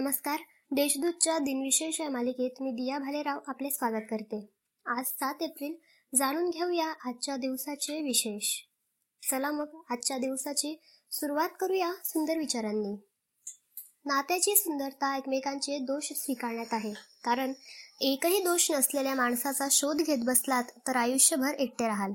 नमस्कार. देशदूतच्या दिनविशेष या मालिकेत मी दिया भालेराव आपले स्वागत करते. आज सात एप्रिल. जाणून घेऊया आजच्या दिवसाचे विशेष. चला मग आजच्या दिवसाची सुरुवात करूया सुंदर विचारांनी. नात्याची सुंदरता एकमेकांचे दोष स्वीकारण्यात आहे. कारण एकही दोष नसलेल्या माणसाचा शोध घेत बसलात तर आयुष्यभर एकटे राहाल.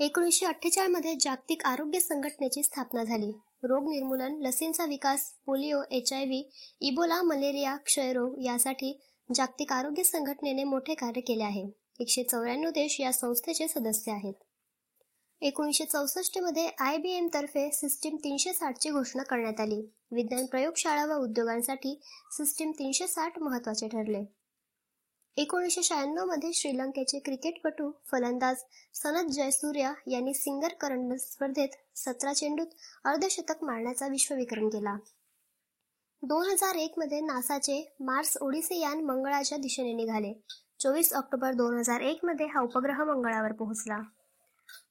एकोणीसशे अठ्ठेचाळीसमध्ये जागतिक आरोग्य संघटनेची स्थापना झाली. रोग निर्मूलन लसींचा विकास polio H I V Ebola malaria क्षयरोग यासाठी जागतिक आरोग्य संघटनेने मोठे कार्य केले आहे. एकशे चौऱ्याण्णव देश या संस्थेचे सदस्य आहेत. एकोणीसशे चौसष्टमध्ये आय बी एम तर्फे सिस्टीम तीनशे साठची घोषणा करण्यात आली. विज्ञान प्रयोगशाळा व उद्योगांसाठी सिस्टीम तीनशे साठ महत्त्वाचे ठरले. एकोणीसशे शहाण्णवमध्ये श्रीलंकेचे क्रिकेटपटू फलंदाज सनत जयसूर्या यांनी सिंगर करंडक स्पर्धेत सतरा चेंडूत अर्धशतक मारण्याचा विश्वविक्रम केला. दोन हजार एक मध्ये नासाचे मार्स ओडिसे यान मंगळाच्या दिशेने निघाले. चोवीस ऑक्टोबर दोन हजार एक मध्ये हा उपग्रह मंगळावर पोहोचला.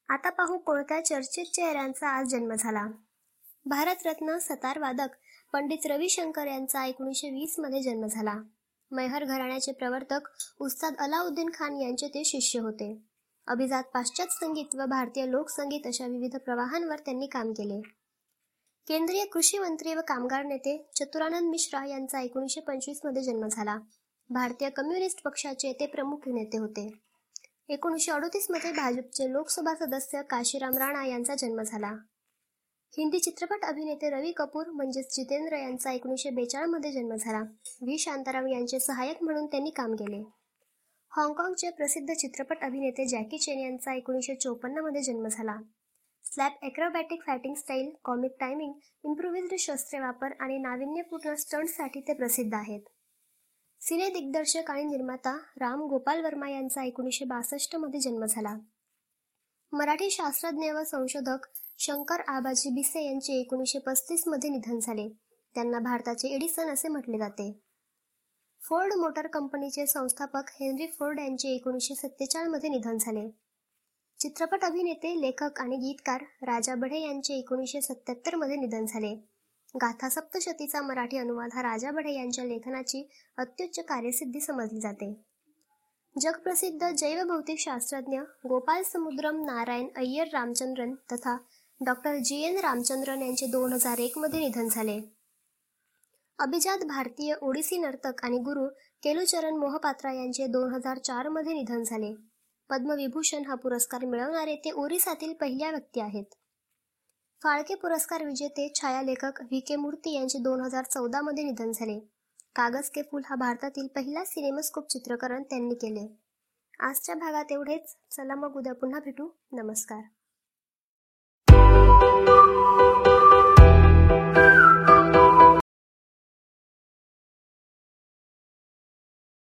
आता पाहू कोणत्या चर्चित चेहऱ्यांचा आज जन्म झाला. भारतरत्न सतार वादक पंडित रविशंकर यांचा एकोणीसशे वीसमध्ये जन्म झाला. मैहर घराण्याचे प्रवर्तक उस्ताद अलाउद्दीन खान यांचे ते शिष्य होते. अभिजात पाश्चात्य संगीत व भारतीय लोकसंगीत अशा विविध प्रवाहांवर त्यांनी काम केले. केंद्रीय कृषी मंत्री व कामगार नेते चतुरानंद मिश्रा यांचा एकोणीसशे पंचवीसमध्ये जन्म झाला. भारतीय कम्युनिस्ट पक्षाचे ते प्रमुख नेते होते. एकोणीसशे अडोतीसमध्ये भाजपचे लोकसभा सदस्य काशीराम राणा यांचा जन्म झाला. हिंदी चित्रपट अभिनेते रवी कपूर म्हणजेच जितेंद्र यांचा एकोणीसशे बेचाळमध्ये जन्म झाला. व्ही. शांताराम यांचे सहाय्यक म्हणून त्यांनी काम केले. हाँगकाँगचे प्रसिद्ध चित्रपट अभिनेते जॅकी चेन यांचा एकोणीसशे चोपन्नमध्ये जन्म झाला. Slap acrobatic fighting style comic timing improvised शस्त्रे वापर आणि नाविन्यपूर्ण स्टंटसाठी ते प्रसिद्ध आहेत. सिने दिग्दर्शक आणि निर्माता राम गोपाल वर्मा यांचा एकोणीसशे बासष्टमध्ये जन्म झाला. मराठी शास्त्रज्ञ व संशोधक शंकर आबाजी बिसे यांचे एकोणीसशे पस्तीसमध्ये निधन झाले. त्यांना भारताचे एडिसन असे म्हटले जाते. फोर्ड मोटर कंपनीचे संस्थापक हेनरी फोर्ड यांचे एकोणीसशे सत्तेचाळीसमध्ये निधन झाले. चित्रपट अभिनेते लेखक आणि गीतकार राजा बढे यांचे एकोणीसशे सत्याहत्तरमध्ये निधन झाले. गाथा सप्तशतीचा मराठी अनुवाद हा राजा बढे यांच्या लेखनाची अत्युच्च कार्यसिद्धी समजली जाते. जगप्रसिद्ध जैवभौतिक शास्त्रज्ञ गोपाल समुद्रम नारायण अय्यर रामचंद्रन तथा डॉक्टर जी एन रामचंद्रन यांचे दोन हजार एक मध्ये निधन झाले. अभिजात भारतीय ओडिसी नर्तक आणि गुरु केलुचरण मोहपात्रा यांचे दोन हजार चारमध्ये निधन झाले. पद्मविभूषण हा पुरस्कार मिळवणारे ते ओरिसातील पहिल्या व्यक्ती आहेत. फाळके पुरस्कार विजेते छायालेखक व्ही के मूर्ती यांचे दोन हजार चौदा मध्ये निधन झाले. कागज के फूल हा भारतातील पहिला सिनेमास्कोप चित्रकरण त्यांनी केले. आजच्या भागात एवढेच. चला मग उद्या पुन्हा भेटू. नमस्कार. Thank you.